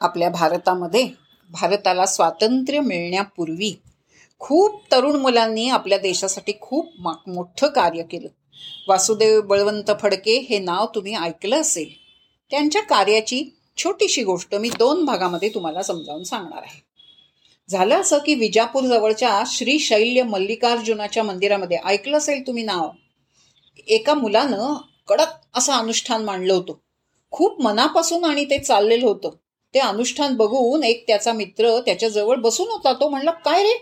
आपल्या भारतामध्ये भारताला स्वातंत्र्य मिळण्यापूर्वी खूप तरुण मुलांनी आपल्या देशासाठी खूप मोठं कार्य केलं. वासुदेव बळवंत फडके हे नाव तुम्ही ऐकलं असेल. त्यांच्या कार्याची छोटीशी गोष्ट मी दोन भागामध्ये तुम्हाला समजावून सांगणार आहे. झालं असं की विजापूर जवळच्या श्री शैल्य मल्लिकार्जुनाच्या मंदिरामध्ये ऐकलं असेल तुम्ही नाव? एका मुलानं कडक असं अनुष्ठान मांडलं होतं. खूप मनापासून आणि ते चाललेलं होतं. ते अनुष्ठान बघून एक त्याचा मित्र त्याच्याजवळ बसून होता. तो म्हणला काय रे?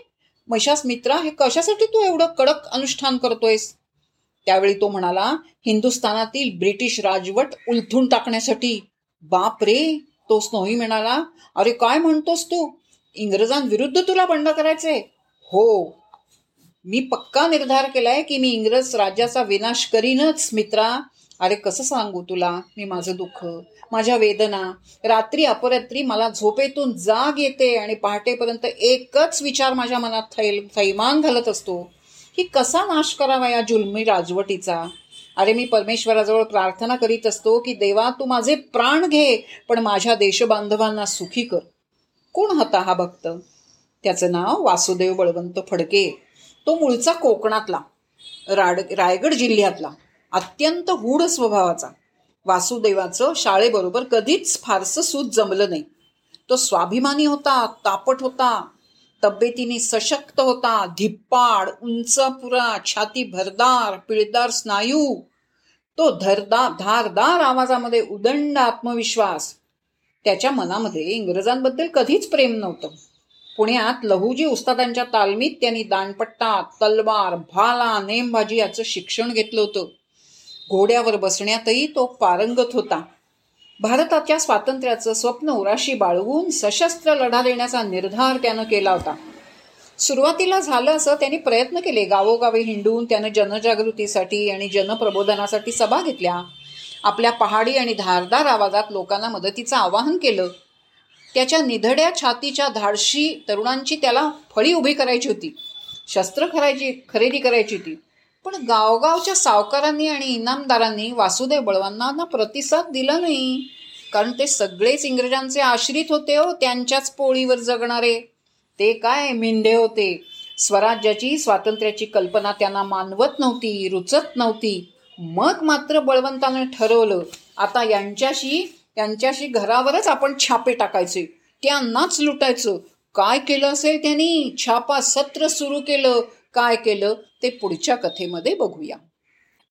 मैशास मित्रा हे कशासाठी तू एवढं कडक अनुष्ठान करतोयस? त्यावेळी तो म्हणाला हिंदुस्थानातील ब्रिटिश राजवट उलथून टाकण्यासाठी. बाप रे तो स्नोही म्हणाला अरे काय म्हणतोस तू? इंग्रजांविरुद्ध तुला बंड करायचे हो. मी पक्का निर्धार केलाय की मी इंग्रज राज्याचा विनाश करीनच मित्रा. अरे कसं सांगू तुला? मी माझं दुःख माझ्या वेदना रात्री अपरात्री मला झोपेतून जाग येते आणि पहाटेपर्यंत एकच विचार माझ्या मनात थैल थैमान घालत असतो. की कसा नाश करावा या जुलमी राजवटीचा? अरे मी परमेश्वराजवळ प्रार्थना करीत असतो की देवा तू माझे प्राण घे पण माझ्या देशबांधवांना सुखी कर. कोण होता हा भक्त? त्याचं नाव वासुदेव बळवंत फडके. तो मूळचा कोकणातला राड रायगड जिल्ह्यातला. अत्यंत हूड स्वभावाचा. वासुदेवाचं शाळेबरोबर कधीच फारसं सूत जमलं नाही. तो स्वाभिमानी होता तापट होता तब्येतीने सशक्त होता धिप्पाड उंचपुरा छाती भरदार पिळदार स्नायू. तो धरदा धारदार आवाजामध्ये उदंड आत्मविश्वास. त्याच्या मनामध्ये इंग्रजांबद्दल कधीच प्रेम नव्हतं. पुण्यात लहुजी उस्तादांच्या तालमीत त्यांनी दानपट्टा तलवार भाला नेमबाजी याचं शिक्षण घेतलं होतं. घोड्यावर बसण्यातही तो पारंगत होता. भारताच्या स्वातंत्र्याचं स्वप्न उराशी बाळगून सशस्त्र लढा देण्याचा निर्धार त्यानं केला होता. सुरुवातीला झालं असं त्यांनी प्रयत्न केले. गावोगावी हिंडून त्यानं जनजागृतीसाठी आणि जनप्रबोधनासाठी सभा घेतल्या. आपल्या पहाडी आणि धारदार आवाजात लोकांना मदतीचं आवाहन केलं. त्याच्या निधड्या छातीच्या धाडशी तरुणांची त्याला फळी उभी करायची होती. शस्त्र करायची खरेदी करायची होती. पण गावगावच्या सावकारांनी आणि इनामदारांनी वासुदेव बळवांना प्रतिसाद दिला नाही. कारण ते सगळेच इंग्रजांचे आश्रित होते हो त्यांच्याच पोळीवर जगणारे. ते काय मेंढे होते? स्वराज्याची स्वातंत्र्याची कल्पना त्यांना मानवत नव्हती रुचत नव्हती. मग मात्र बळवंतानं ठरवलं आता यांच्याशी यांच्याशी घरावरच आपण छापे टाकायचे त्यांनाच लुटायचं. काय केलं असेल त्यांनी? छापा सत्र सुरू केलं. काय केलं ते पुढच्या कथेमध्ये बघूया.